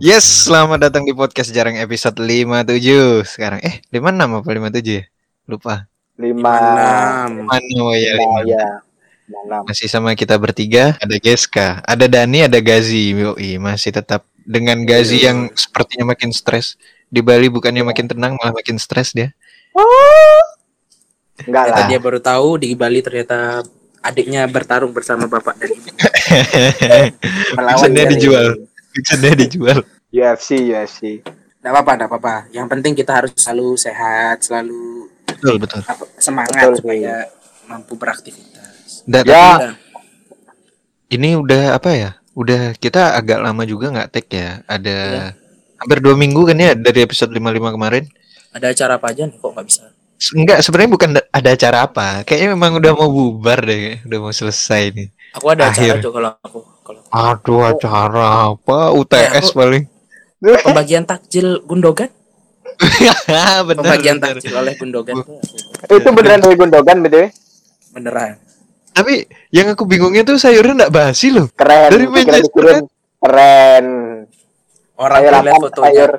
Yes, selamat datang di podcast jarang episode 57 Sekarang, eh 56 apa 57 ya? Lupa. Lima enam. Mana oh ya, lima 56. ya enam. Masih sama kita bertiga Ada Geska, ada Dani, ada Gazi Yoi, Masih tetap dengan Gazi Iya. yang sepertinya makin stres. Di Bali bukannya makin tenang malah makin stres dia. Enggak lah. dia baru tahu di Bali ternyata adiknya bertarung bersama bapak dan ibu melawan dia dijual Bisa dia dijual UFC UFC Nggak apa-apa, nggak apa-apa. Yang penting kita harus selalu sehat, selalu Betul, betul apa, semangat Betul, supaya mampu beraktivitas. Dan Ya. Udah. ini udah apa ya? Udah kita agak lama juga nggak take ya. Ada Iya. hampir dua minggu kan ya dari episode 55 kemarin. Ada acara apa aja nih kok nggak bisa? Enggak, sebenarnya bukan da- ada acara apa. Kayaknya memang udah mau bubar deh, udah mau selesai nih. Aku ada acara Akhir. juga kalau aku kalau Aduh, acara apa? UTS Ya, paling. pembagian takjil Gundogan, bener, pembagian bener. takjil oleh Gundogan itu beneran dari Gundogan btw beneran. Tapi yang aku bingungnya tuh sayurnya enggak basi loh. keren Dari Manchester, dikirim. keren Orang sayur apa lihat fotonya, sayur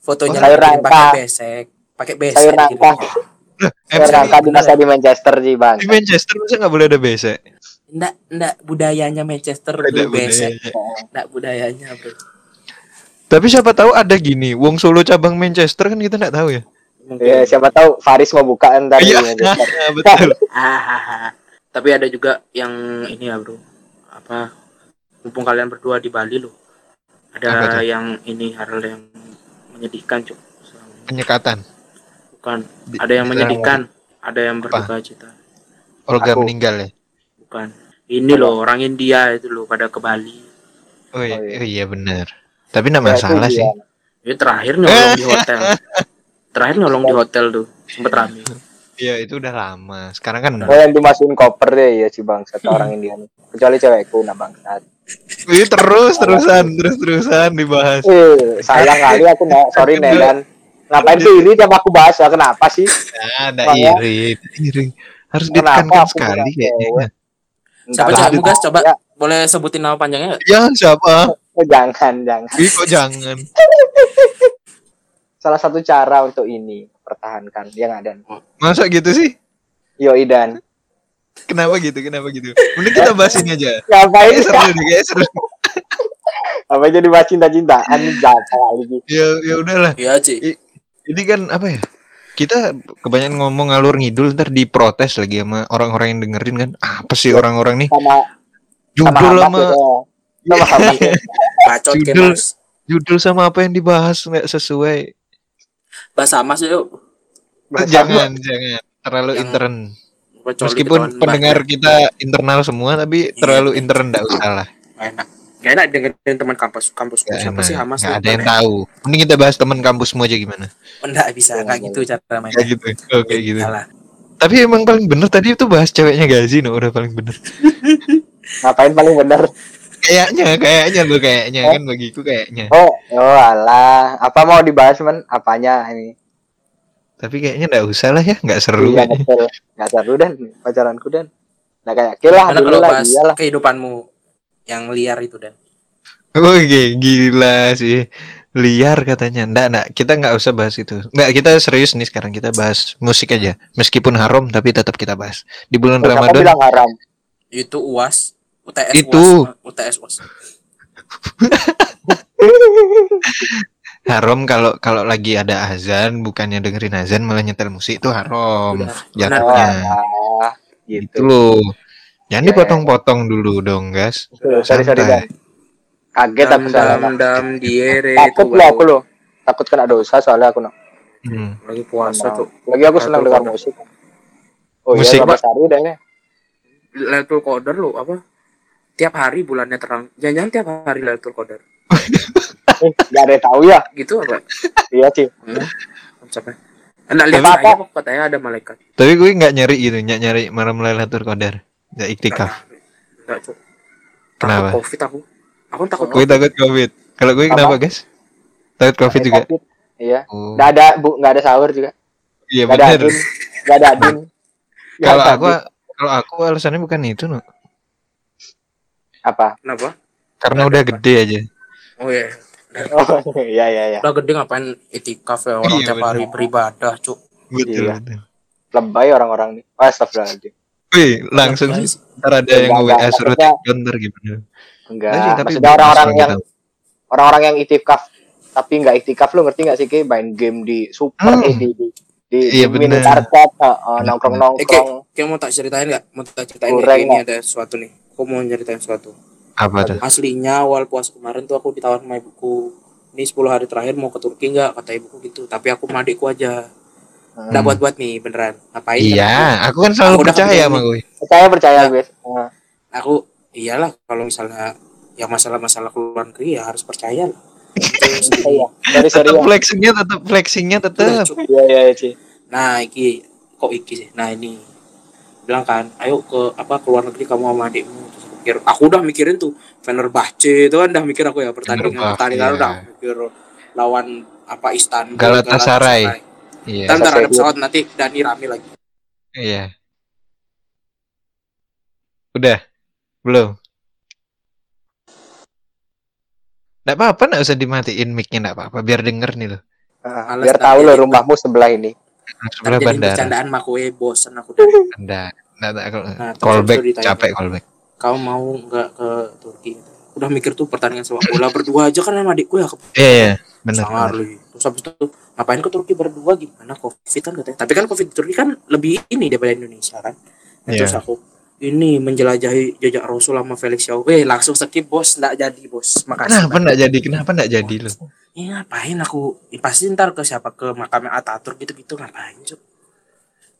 fotonya sayur pakai besek, pakai besek. sayur nangka Eh, sayur nangka di Manchester sih bang di Manchester masa nggak boleh ada besek? Nggak, nggak budayanya Manchester Ada bro, besek. Nggak budayanya bro. Tapi siapa tahu ada gini, Wong Solo cabang Manchester kan kita nggak tahu ya. Mungkin. ya siapa tahu Faris mau buka ntar di Iya, Manchester betul. Tapi ada juga yang ini ya bro apa mumpung kalian berdua di Bali loh Apa ada yang ini hal yang menyedihkan cuk Penyekatan. bukan ada yang di- menyedihkan ada yang berduka cita Olga Aku. meninggal ya. Bukan ini loh orang India itu loh pada ke Bali Oh iya, Oh, iya. oh iya benar. Tapi nggak Ya, itu masalah sih. iya. ini terakhir nyolong di hotel terakhir nyolong di hotel tuh sempet rame Iya itu udah lama. Sekarang kan Oh yang dimasukin koper deh ya si bang satu orang India nih. Kecuali cewekku nah bangsat. Wih, terus terusan terus terusan dibahas. Eh sayang kali aku nek sorry Nelan. Ngapain sih ini tiap aku bahas ya kenapa sih? Nah, ada Makanya- iri, iri. Harus ditekankan sekali kayaknya. Cewek? siapa cewekmu guys coba Ya, boleh sebutin nama panjangnya nggak Ya siapa? oh, jangan jangan. Wih, kok jangan. Salah satu cara untuk ini pertahankan yang ada. Masa gitu sih? Yo Idan. Kenapa gitu? Kenapa gitu? Mending kita bahas ini aja. Ngapain Kayaknya seru nih, kayaknya seru. Apa jadi bahas cinta-cintaan jangan kali gitu. Ya, ya udahlah. iya Ci I- Ini kan apa ya? Kita kebanyakan ngomong ngalur ngidul ntar diprotes lagi sama orang-orang yang dengerin kan. Apa sih orang-orang nih? Sama Judul sama gitu. Sama ke Judul. judul sama apa yang dibahas nggak sesuai. bahasa mas yuk Jangan, jangan. Terlalu Yang intern. Kecuali Meskipun pendengar banyak. kita internal semua tapi terlalu intern enggak usah lah. Enak Gak enak dengerin teman kampus kampus Nggak siapa sih enak. Hamas Nggak tuh? ada yang tahu. Mending kita bahas teman kampusmu aja gimana. Oh, Nggak bisa kayak gitu cara mainnya Kayak gitu. Oke gitu. Salah. Tapi emang paling bener tadi itu bahas ceweknya Gazi no udah paling bener. Ngapain paling bener? Kayaknya, kayaknya lo kayaknya kan bagiku kayaknya. Oh, oh alah. Apa mau dibahas man? Apanya ini? Tapi kayaknya enggak usah lah ya, enggak seru. Iya kayaknya. betul. Gak seru dan pacaranku dan. Nah kayak Karena dulu kalau lah bahas iyalah. kehidupanmu yang liar itu dan Oke, gila sih. Liar katanya. Enggak, enggak. Kita enggak usah bahas itu. Enggak, kita serius nih sekarang kita bahas musik aja. Meskipun haram tapi tetap kita bahas. Di bulan Siapa Ramadan bilang haram? itu uas UTS Itu. UAS, UTS UAS haram kalau kalau lagi ada azan bukannya dengerin azan malah nyetel musik itu haram. Oh, Jatuhnya. alah. Itu Gitu. loh. Jangan Ya, dipotong-potong dulu dong, guys. Sorry, sorry. Dan. Kaget aku salah. dam dam diere Takut loh aku loh. Takut kena dosa soalnya aku no. Hmm. lagi puasa tuh Lagi aku senang dengar musik. Oh Musik, iya, Pak? Bapak Sari dah ini. Lailatul Qadar lo apa tiap hari bulannya terang jangan-jangan tiap hari Lailatul Qadar Eh, gak ada yang tahu ya. gitu apa Iya sih. hmm? konsepnya Anda lihat aja kok katanya ada malaikat Tapi gue nggak nyari gitu, nggak nyari malam Lailatul Qadar. Nggak iktikaf. Enggak, Cuk. Kenapa? Takut covid aku. Aku takut Gue takut Covid. Kalau gue kenapa, guys? Takut Covid juga. Covid. Iya. Oh. Gak ada bu, gak ada sahur juga. Iya Gak ada benar. adin. Gak ada. Gak Kalau ada aku kalau aku alasannya bukan itu, no. apa? Kenapa? Karena udah gede aja. Oh iya. Oh, iya iya iya. Udah gede ngapain itikaf ya orang Iya, tiap hari bener. beribadah, cuk. Betul. Iya. betul. Lebay orang-orang nih. Oh, astagfirullahaladzim. Wih, langsung sih. Ntar ada yang WA suruh ntar gimana. Enggak. Enggak sih, tapi Maksudnya orang-orang yang orang-orang yang itikaf tapi nggak itikaf lu ngerti nggak sih Ki main game di super Hmm. eh, di di di, Iya, di mini bener. karpet nongkrong Eh, nongkrong kayak, kayak mau tak ceritain nggak? Mau tak ceritain Kayak ini ada sesuatu nih. Aku mau ceritain sesuatu. Apa tuh? Aslinya awal puasa kemarin tuh aku ditawarin sama ibuku. Ini 10 hari terakhir mau ke Turki nggak? Kata ibuku gitu. Tapi aku sama adikku aja. Nggak buat-buat nih beneran. Ngapain? Iya, aku kan Aku selalu udah percaya sama gue. percaya percaya guys Nah, aku iyalah kalau misalnya ya masalah-masalah keluar negeri ya harus percaya lah. iya sorry Tetap ya flexingnya tetap flexingnya tetap. Iya iya iya, Ci Nah, iki kok iki sih? Nah, ini bilang kan, ayo ke apa ke luar negeri kamu sama adikmu. Terus aku mikir, aku udah mikirin tuh Fenerbahce itu kan udah mikir aku ya pertandingan Fenerbahce, pertandingan iya. udah mikir lawan apa Istanbul Galatasaray. Iya. Dan ntar ada pesawat nanti Dani rame lagi. Iya. Udah. Belum. Nggak apa-apa, nggak usah dimatiin mic-nya, nggak apa-apa. Biar denger nih loh. Males biar tahu lo jadi- rumahmu sebelah ini Sebelah bandara. bercandaan sama kue bosen aku dari. Nggak, nggak, nggak. Nah, Callback, capek callback. Kau mau nggak ke Turki? Udah mikir tuh pertandingan sepak bola berdua aja kan sama adikku ya ke Iya, iya. Bener. sangar. Terus habis itu ngapain ke Turki berdua gimana Covid kan katanya. Tapi kan Covid di Turki kan lebih ini daripada Indonesia kan. Nah, Iya. Terus aku ini menjelajahi jejak Rasul sama Felix Xiao. Eh langsung skip bos, nggak jadi bos. Makasih. Kenapa nggak jadi? Kenapa nggak jadi loh? Ya, ngapain aku? Ya, pasti ntar ke siapa ke makamnya Ataturk gitu-gitu ngapain cuk?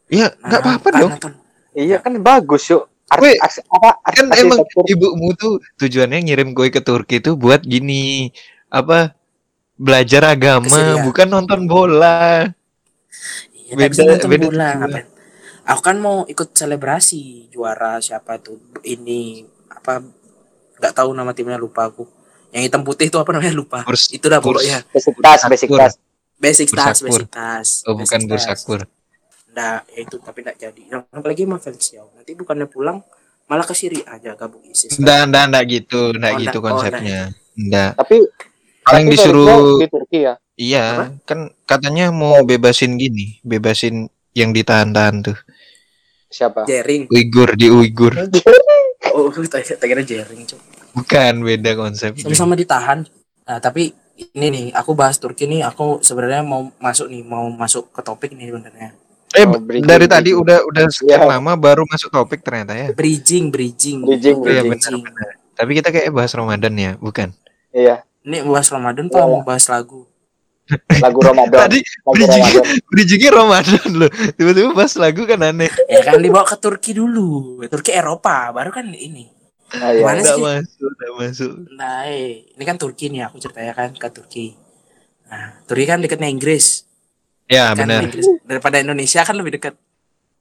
Iya, nggak apa-apa dong. iya kan bagus yuk Art, Weh, ars- apa ars- Kan emang ibumu tuh tujuannya ngirim gue ke Turki tuh buat gini. Apa? Belajar agama, Keserian. bukan nonton bola. Iya, Beda- nonton beda bola. Aku kan mau ikut selebrasi juara siapa tuh ini apa nggak tahu nama timnya lupa aku. Yang hitam putih itu apa namanya lupa. Burs- itu dah burs- pokoknya. basic tas basic tas Basic tas, basic tas. Oh, bukan bursakur. Nggak, ya itu tapi nggak jadi. Yang apalagi sama Felix Xiao. Nanti bukannya pulang malah ke Syria aja gabung ISIS. Nggak, nggak, nggak gitu, nggak Oh, gitu. Oh, konsepnya. Nggak. tapi Paling tapi disuruh di Turki ya Iya, Apa? kan katanya mau bebasin gini, bebasin yang ditahan-tahan tuh. siapa Jering. Uighur di Uighur. Oh, tak tak kira Jering, Cuk. Bukan beda konsep. sama-sama ditahan. Nah, tapi ini nih, aku bahas Turki nih, aku sebenarnya mau masuk nih, mau masuk ke topik nih sebenarnya. Eh, Oh, bridging, dari tadi bridging. udah udah sekian Iya. lama baru masuk topik ternyata ya. Bridging, bridging. Bridging, Iya bridging. benar-benar. Tapi kita kayak bahas Ramadan ya, bukan? iya Ini bahas Ramadan pak, Iya. mau bahas lagu. lagu Ramadan Tadi bridging Ramadan bridgingnya Ramadan loh. Tiba-tiba bahas lagu kan aneh. Ya kan dibawa ke Turki dulu. Turki Eropa, baru kan ini. Ah, iya. Sih? masuk, udah masuk. Nah, eh, ini kan Turki nih, aku ceritanya kan ke Turki. Nah, Turki kan dekatnya Inggris. Ya kan benar. Daripada Indonesia kan lebih dekat.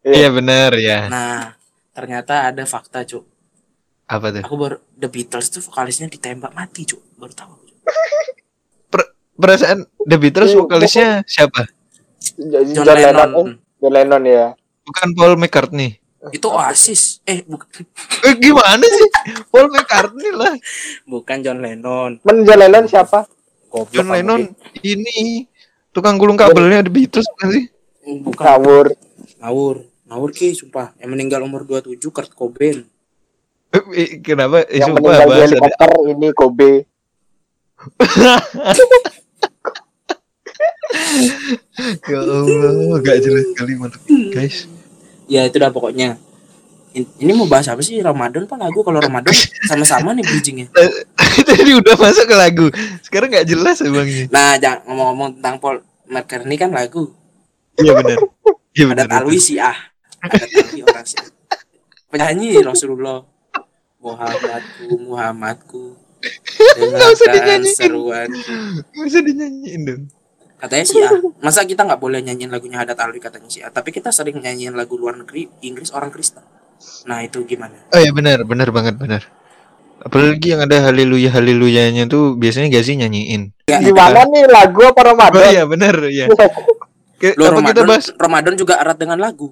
Iya benar ya. Nah, ternyata ada fakta, Cuk. Apa tuh? Aku baru The Beatles tuh vokalisnya ditembak mati, Cuk. Baru tahu. aku, Cuk. Perasaan The Beatles Iya, vokalisnya siapa? John, John Lennon, Lennon. eh? John Lennon ya Bukan Paul McCartney. Itu Oasis. Eh, bukan Eh, gimana sih? Paul McCartney lah. bukan John Lennon. Men John Lennon siapa Goblok John Lennon ini tukang gulung kabelnya The Beatles bukan sih? Bukan. ngawur Ngawur. Ngawur ki, sumpah. Yang meninggal umur 27 Kurt Cobain. Eh, Kenapa? Eh, yang sumpah, meninggal di bahas ada- helikopter ini Kobe Ya Allah, gak jelas sekali mantap guys. Ya itu dah pokoknya. In- Ini mau bahas apa sih Ramadan pak lagu kalau Ramadan sama-sama nih bridgingnya. Tadi udah masuk ke lagu. Sekarang gak jelas emangnya. Nah jangan ngomong-ngomong tentang Paul McCartney kan lagu. Iya benar. Iya Ada benar. Alwi Syiah. Ada orang Syiah. Penyanyi Rasulullah. Muhammadku, Muhammadku. Nggak usah dinyanyiin. seruan. Bisa dinyanyiin dong. Katanya Syiah. Masa kita nggak boleh nyanyiin lagunya Hadat Alwi katanya Syiah. Tapi kita sering nyanyiin lagu luar negeri Inggris orang Kristen. Nah itu gimana? Oh iya benar, benar banget benar. Apalagi yang ada haleluya haleluyanya tuh biasanya gak sih nyanyiin. Ya, gimana nih lagu apa Oh Ramadan iya benar ya. Ke, Lu apa kita bahas Ramadan juga erat dengan lagu.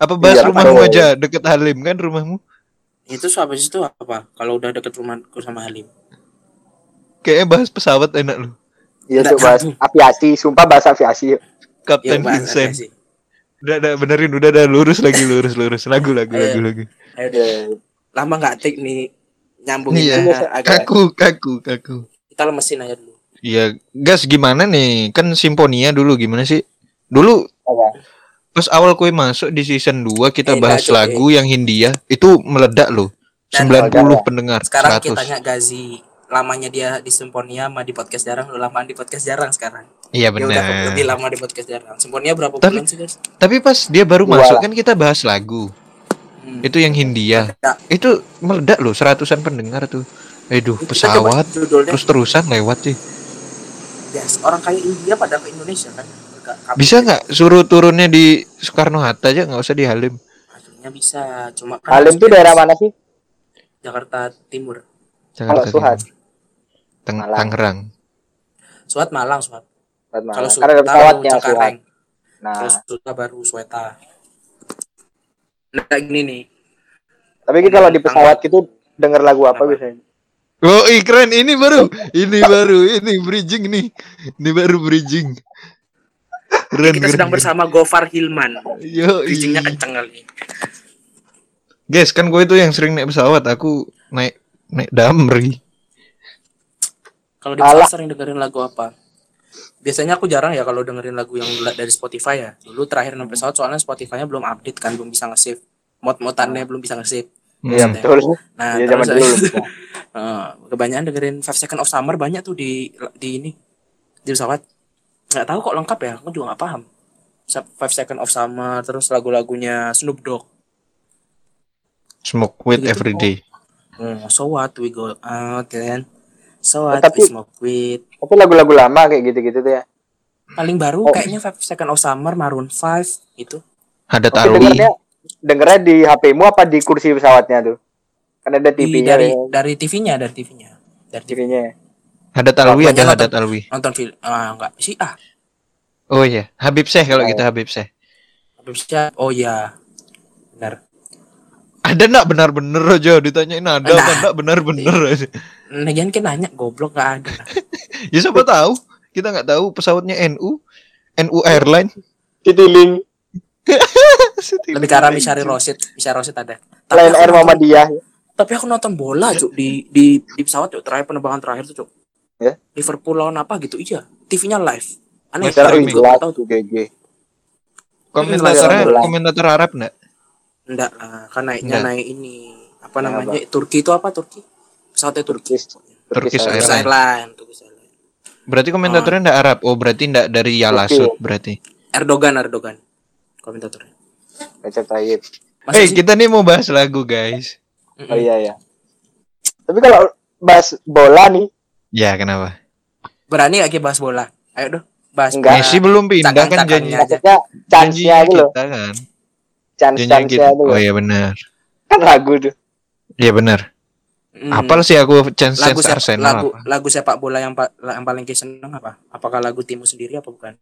apa bahas Iya, rumahmu aja deket Halim kan rumahmu? Itu habis itu apa? Kalau udah deket rumahku sama Halim. Kayaknya bahas pesawat enak lu. Iya tuh bahas aviasi, sumpah bahas aviasi. yuk. Ya, Kapten bahas Vincent. sih. Udah, udah benerin, udah, udah lurus lagi, lurus, lurus. Lagu, lagu, Ayo. lagu, lagu. Ayo, Iya. lama nggak tik nih nyambungin Iya. agak Kaku, kaku, kaku. kita lemesin aja dulu. Iya, gas gimana nih? Kan Simfonia dulu gimana sih? Dulu Apa? pas awal kue masuk di season 2 kita Eh, bahas lagu yang Hindia itu meledak loh. Dan 90 pendengar, Sekarang 100. kita tanya Gazi lamanya dia di Simfonia sama di podcast jarang lu lamaan di podcast jarang sekarang Iya dia udah benar. lebih lama di podcast jarang Simfonia berapa Tapi- bulan sih guys Tapi pas dia baru Dua masuk lah. kan kita bahas lagu. Hmm. Itu yang Hindia. Ya. Itu meledak loh, seratusan pendengar tuh. Aduh, Kita coba pesawat judulnya terus-terusan lewat sih. yes, orang kaya India pada ke Indonesia kan Mereka kabur. Bisa nggak suruh turunnya di Soekarno Hatta aja nggak usah di Halim. akhirnya bisa cuma kan Halim tuh daerah mana sih? Jakarta Timur Jakarta Suhat? Timur. Teng- Malang. Tangerang. Suat Malang mana? Kalau Kan Suat ada tahu pesawatnya. Cengkareng Nah, terus Suta baru Sweta nah gini nih tapi kalau di pesawat gitu denger lagu apa biasanya? Oh, ih, keren ini baru. Ini baru, ini bridging nih. Ini baru bridging. Keren, kita keren, sedang bersama Gofar Hilman Yo, bridgingnya kenceng kali Guys, kan gue itu yang sering naik pesawat, aku naik naik Damri. Kalau di Alah. pesawat sering dengerin lagu apa? Biasanya aku jarang ya kalau dengerin lagu yang dari Spotify ya. Dulu terakhir naik pesawat soalnya Spotify-nya belum update kan, belum bisa nge-save. Mod-modannya belum bisa nge-save. Iya Hmm. betul. Nah, Iya terus zaman dulu. eh, kebanyakan dengerin Five Second of Summer banyak tuh di di ini di pesawat. Nggak tahu kok lengkap ya, aku juga nggak paham. Five Second of Summer, terus lagu-lagunya Snoop Dogg. Smoke weed every day. Hmm, so what we go out kan? So what tapi- we smoke weed. Tapi lagu-lagu lama kayak gitu-gitu tuh ya. Paling baru Oh. kayaknya Five Second of Summer Maroon 5 itu. Ada Alwi. dengernya dengernya di HP-mu apa di kursi pesawatnya tuh? Kan ada Di- TV-nya dari ya, dari TV-nya, dari TV-nya. Dari TV. TV-nya. Hadat Alwi ada Hadat Alwi. Nonton film ah enggak sih ah. Oh iya, Habib Syekh kalau Oh. kita Habib Syekh. Habis siap. Oh iya. Benar. Ada nak benar-benar aja ditanyain ada Nah. apa enggak benar-benar aja. Lagian kan nanya goblok gak ada. Ya siapa tahu? Kita nggak tahu pesawatnya NU, NU Airline. Citiling, Lebih ke arah Misyari Rosid, Misyari Rosid ada. Aku, Air nonton, Muhammadiyah. tapi aku nonton bola, Cuk, di di di pesawat, Cuk, terakhir penerbangan terakhir tuh, Cuk. Ya? Liverpool lawan apa gitu, iya. TV-nya live. Aneh, nggak tahu tuh. GG. Komentatornya komentator Arab enggak? Enggak lah, kan naiknya Enggak. naik ini. Apa Naik namanya? Turki itu apa Turki? Pesawatnya Turki. Turkish. Turkish Airlines. Turkish Airline, Turkish Airline. Berarti komentatornya enggak Arab. Oh, berarti enggak dari Yalasut berarti. Erdogan, Erdogan. Komentatornya. Recep Tayyip. Eh, sih? kita nih mau bahas lagu, guys. Oh iya ya. Tapi kalau bahas bola nih, Ya, kenapa? Berani gak kita bahas bola? Ayo dong, bahas Enggak. Messi belum pindah kan janji maksudnya chance-nya janjinya itu loh. kita kan. Chance chance kita. itu loh. Oh iya benar. Kan lagu tuh. Iya benar. Mm. Apal sih aku chance lagu chance Arsenal. lagu apa? lagu sepak bola yang pa- yang paling seneng apa? Apakah lagu timmu sendiri apa bukan?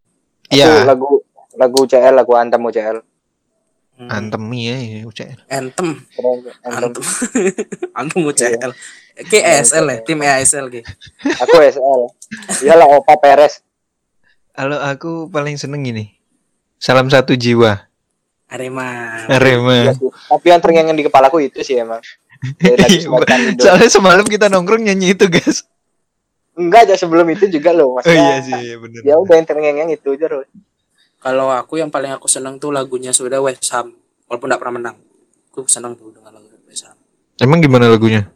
Iya, lagu lagu CL, lagu Antem UCL. Hmm. antem ya UCL. Anthem, Keren, Antem. Anthem. Anthem UCL. KSL ya, tim ESL gitu. Aku SL. Iyalah Opa Perez. Kalau aku paling seneng ini. Salam satu jiwa. Arema. Iya Arema. sih. Tapi yang terngiang di kepalaku itu sih emang. Indo. Soalnya semalam kita nongkrong nyanyi itu, guys. Enggak aja sebelum itu juga loh, Oh maksudnya. iya sih, iya benar. Ya udah yang terngiang itu aja loh. Kalau aku yang paling aku seneng tuh lagunya sudah West Ham, walaupun tidak pernah menang. Aku seneng tuh dengan lagu West Ham. Emang gimana lagunya?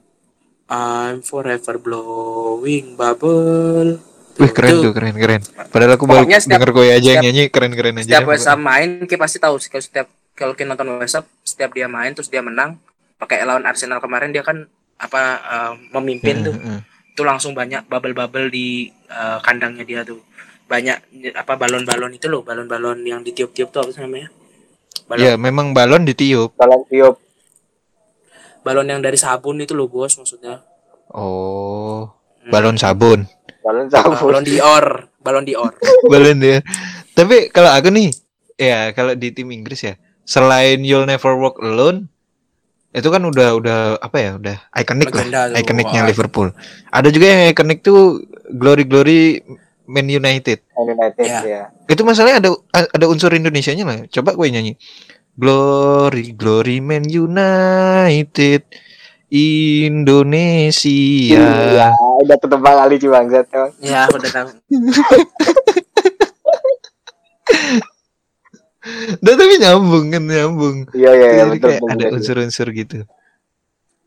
I'm forever blowing bubble. Wih keren Tuh. tuh, keren keren. Padahal aku baru setiap- denger kowe aja yang nyanyi keren-keren aja. Setiap Ham main, kita pasti tahu sih kalau setiap kalau kita nonton Ham, setiap dia main terus dia menang, pakai lawan Arsenal kemarin dia kan apa eh, memimpin pokoknya. tuh. Heeh. Itu langsung banyak bubble-bubble di eh, kandangnya dia tuh. Banyak apa balon-balon itu loh, balon-balon yang ditiup-tiup tuh apa namanya? Balon, Iya, memang balon ditiup. Balon tiup. balon yang dari sabun itu loh, Bos, maksudnya. Oh, Hmm. balon sabun. Balon sabun. balon Dior, balon Dior. balon dia. Tapi kalau aku nih, ya kalau di tim Inggris ya, selain You'll Never Walk Alone, Itu kan udah udah apa ya? Udah ikonik lah, ikoniknya. Liverpool. Ada juga yang ikonik tuh Glory Glory Man United. Man United Ya. ya. Itu masalahnya ada ada unsur Indonesianya lah. Coba gue nyanyi. Glory Glory Man United Indonesia. Iya, udah ketebak kali emang. Ya, udah tahu. Dan tapi nyambung kan nyambung. Iya iya iya, Jadi betul kayak betul. ada unsur-unsur gitu.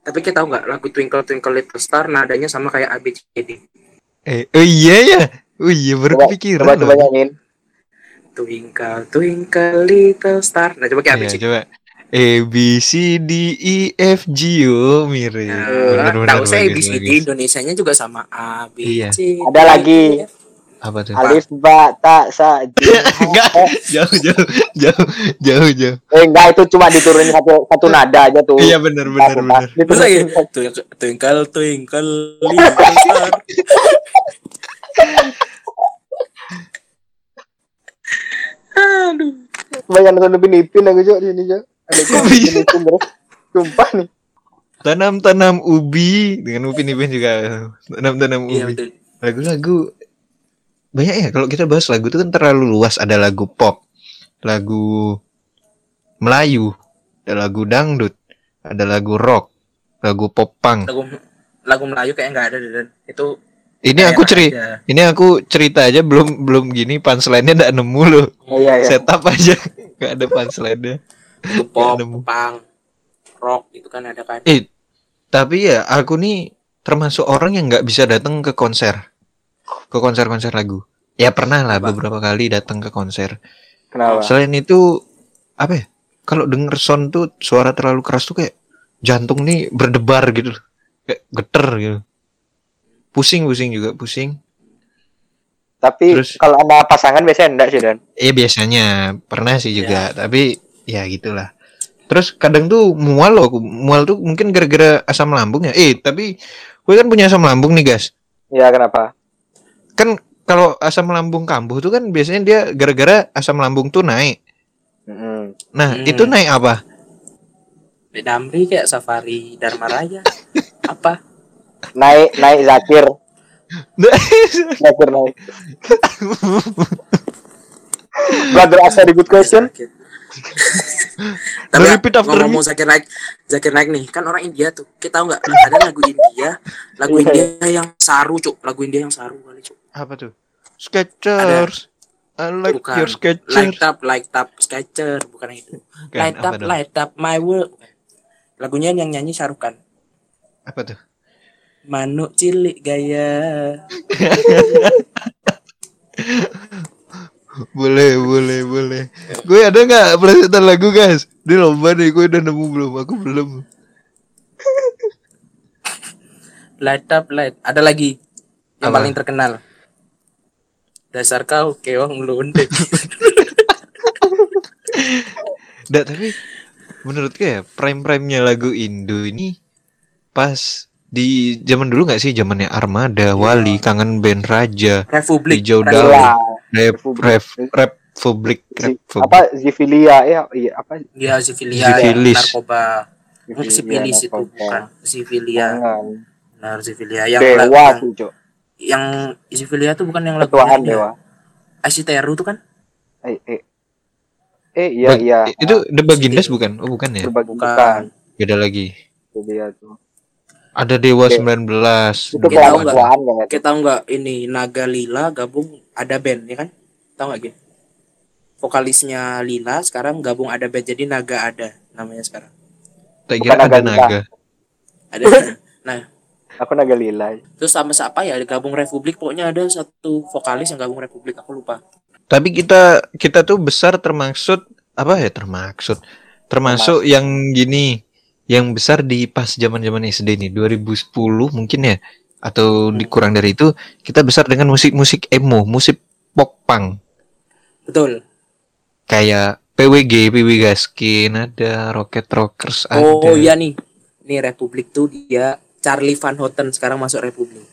Tapi kita tahu nggak lagu Twinkle Twinkle Little Star nadanya sama kayak ABCD. Eh, oh iya ya. Oh iya baru Coba- kepikiran. Coba coba nyanyiin. Twinkle Twinkle Little Star. Nah, coba kayak Iya, ABCD. coba. A B C D E F G O mirip. Nah, benar benar tahu saya bagus, ABCD bagus. Indonesianya juga sama A B Iya. C. Ada D, lagi. E, F. Apa tuh? Alif ba ta sa ha, Enggak, eh. jauh jauh jauh jauh jauh. Eh enggak itu cuma diturunin satu satu nada aja tuh. Iya benar benar benar. Masa ya? Twinkle Twinkle Little Star. Aduh. Banyak nonton Upin Ipin aku juga di sini juga. Ada terus. Sumpah nih. Tanam-tanam ubi dengan upin ipin juga. Tanam-tanam Iya ubi. Lagu-lagu banyak ya kalau kita bahas lagu itu kan terlalu luas. Ada lagu pop, lagu Melayu, ada lagu dangdut, ada lagu rock, lagu pop punk. Lagu lagu Melayu kayak nggak ada dan itu Ini aku cerita, aja. ini aku cerita aja belum belum gini punchline-nya enggak nemu loh. Oh, iya iya. Setup aja nggak ada punchline-nya. Pop, punk, rock itu kan ada kan. Eh, tapi ya aku nih termasuk orang yang nggak bisa datang ke konser, ke konser-konser lagu. Ya pernah lah Apa? beberapa kali datang ke konser. Kenapa? Selain itu apa ya? Kalau denger sound tuh suara terlalu keras tuh kayak jantung nih berdebar gitu, loh. kayak geter gitu. Pusing, pusing juga, pusing. Tapi Terus- kalau ada pasangan biasanya enggak sih Dan. Eh biasanya pernah sih juga, tapi ya gitulah. Terus kadang tuh mual loh, aku. mual tuh mungkin gara-gara asam lambung ya. Eh tapi gue kan punya asam lambung nih guys. Iya kenapa? Kan kalau asam lambung kambuh tuh kan biasanya dia gara-gara asam lambung tuh naik. Nah Hmm. itu naik apa? Di Damri kayak Safari Dharma Raya. Apa? Naik naik Zakir. Zakir naik. Brother ask very good question. Zakir. Tapi Repeat after ngomong Zakir Naik, Zakir Naik nih kan orang India tuh. Kita tahu nggak ada lagu India, lagu Iya. India yang saru cuk, lagu India yang saru kali cuk. apa tuh? Skechers. I like Bukan. your sketchers. Light up, light up, sketcher, bukan itu. Bukan, light up, dong? light up my world. Lagunya yang nyanyi Sarukan. Apa tuh? Manuk cilik gaya. Boleh, boleh, boleh. Gue ada nggak pelesetan lagu guys? Di lomba nih, gue udah nemu belum? Aku belum. Light up, light. Ada lagi yang Apa? paling terkenal. Dasar kau keong londe. Nggak, tapi menurut gue ya prime-prime-nya lagu Indo ini pas di zaman dulu nggak sih zamannya Armada, Wali, Kangen Band Raja, Republik. Hijau Republik. Daun, Iya. Rep, Rep, Republik, Republik. apa Zifilia ya iya apa Dia sifilia, Sifilis. narkoba. Zifilia, Sifilis itu narkoba. bukan. Jangan. Benar sifilia yang dewa Cok. yang sifilia tuh bukan yang lagu ketuaan dewa Asiteru tuh kan? eh eh eh iya iya Itu The Bagindas bukan? Oh bukan ya? Bukan. Beda lagi. itu dia tuh Ada Dewa Oke. 19. itu Kita tahu nggak? kan Kita tahu nggak ini Naga Lila gabung ada band ya kan? Tahu nggak gitu? Vokalisnya Lila sekarang gabung ada band jadi Naga ada namanya sekarang. Tak kira ada Naga naga. Ada. nah, aku naga lila terus sama siapa ya gabung Republik pokoknya ada satu vokalis yang gabung Republik aku lupa. Tapi kita kita tuh besar termaksud apa ya termaksud termasuk yang gini yang besar di pas zaman-zaman SD nih 2010 mungkin ya atau Hmm. dikurang dari itu kita besar dengan musik-musik emo, musik pop punk Betul. kayak PWG, PW Gaskin, ada Rocket Rockers, ada. Oh iya nih. Nih Republik tuh dia Charlie Van Houten sekarang masuk Republik.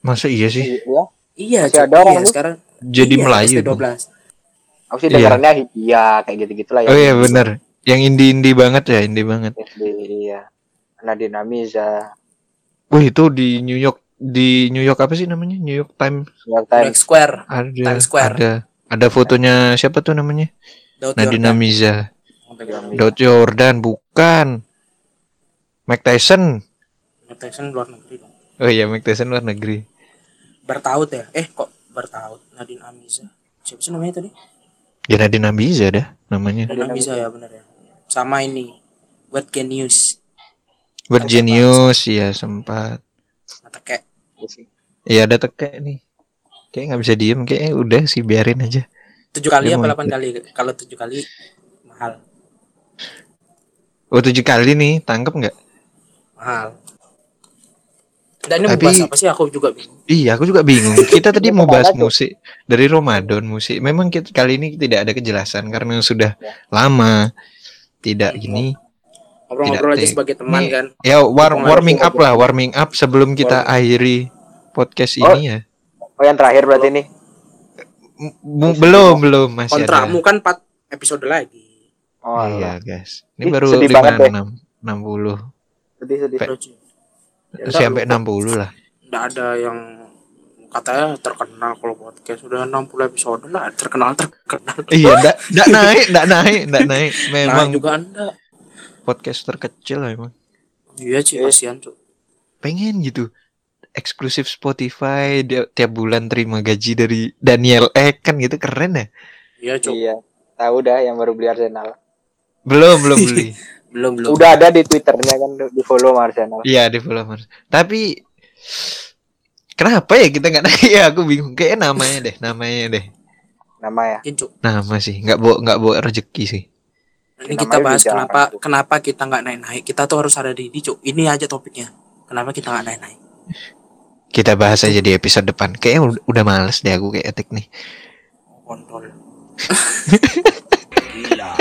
Masa iya sih? iya Iya, Masih Cuk. ada orang iya sekarang Jadi iya, Melayu. SD12. aku sih Iya. dengarnya Hidya kayak gitu gitulah ya Oh iya benar. Yang indie-indie banget ya, indie banget. Di iya. Nadine Amiza, Wih, itu di New York di New York apa sih namanya? New York Times. New York Times. Square Ada Times Square. ada ada fotonya siapa tuh namanya? Daud Nadine Yordan. Amiza. Iya. Daud Jordan bukan. Mike Tyson. Mike Tyson luar negeri dong. Oh iya, Mike Tyson luar negeri. Bertaut ya eh kok bertaut Nadine Amiza siapa sih namanya tadi Ya Nadine Amiza dah namanya. Nadine Amiza ya benar ya sama ini What Can News Virginius ya sempat. kayak Iya ada tekek nih. Kayak nggak bisa diem, kayak udah sih biarin aja. tujuh kali apa delapan kali kalau tujuh kali mahal Oh tujuh kali nih, tangkep nggak? mahal dan ini Tapi- mau bahas apa sih aku juga bingung Iya, aku juga bingung. Kita tadi mau bahas musik dari Ramadan musik. Memang kita kali ini tidak ada kejelasan karena sudah Ya. lama tidak gini. ngobrol-ngobrol aja Tidak, sebagai teman Ini- kan Ya war- warming up lah, warming up sebelum kita Warming. akhiri podcast Oh. ini ya. Oh yang terakhir berarti nih. M- bu- belum belum masih kontrakmu ada. kan 4 episode lagi Oh Iya, iya. guys. Ini Ih, baru sedih lima banget deh. enam enam puluh Sedih sedih. Ya, sampai enggak, enam puluh lah. nggak ada yang katanya terkenal kalau podcast sudah 60 episode lah terkenal terkenal Iya, ndak ndak naik, ndak naik, ndak naik. nah Memang juga anda podcast terkecil lah emang. iya sih Eh. kasihan tuh pengen gitu eksklusif Spotify dia, tiap bulan terima gaji dari Daniel Ek kan gitu keren ya iya cuy Iya. Tahu dah yang baru beli Arsenal. belum belum beli belum belum Udah ada di Twitternya kan di follow Arsenal. iya di followers tapi Kenapa ya kita nggak naik? Ya, aku bingung. Kayak namanya deh, namanya deh. Nama ya. Nama sih, nggak bawa nggak bawa rezeki sih. Ini kita bahas kenapa itu. kenapa kita nggak naik-naik. Kita tuh harus ada di ini, Cuk. Ini aja topiknya. Kenapa kita nggak naik-naik? Kita bahas aja di episode depan. Kayaknya udah males deh aku kayak etik nih. Oh, kontol. Gila.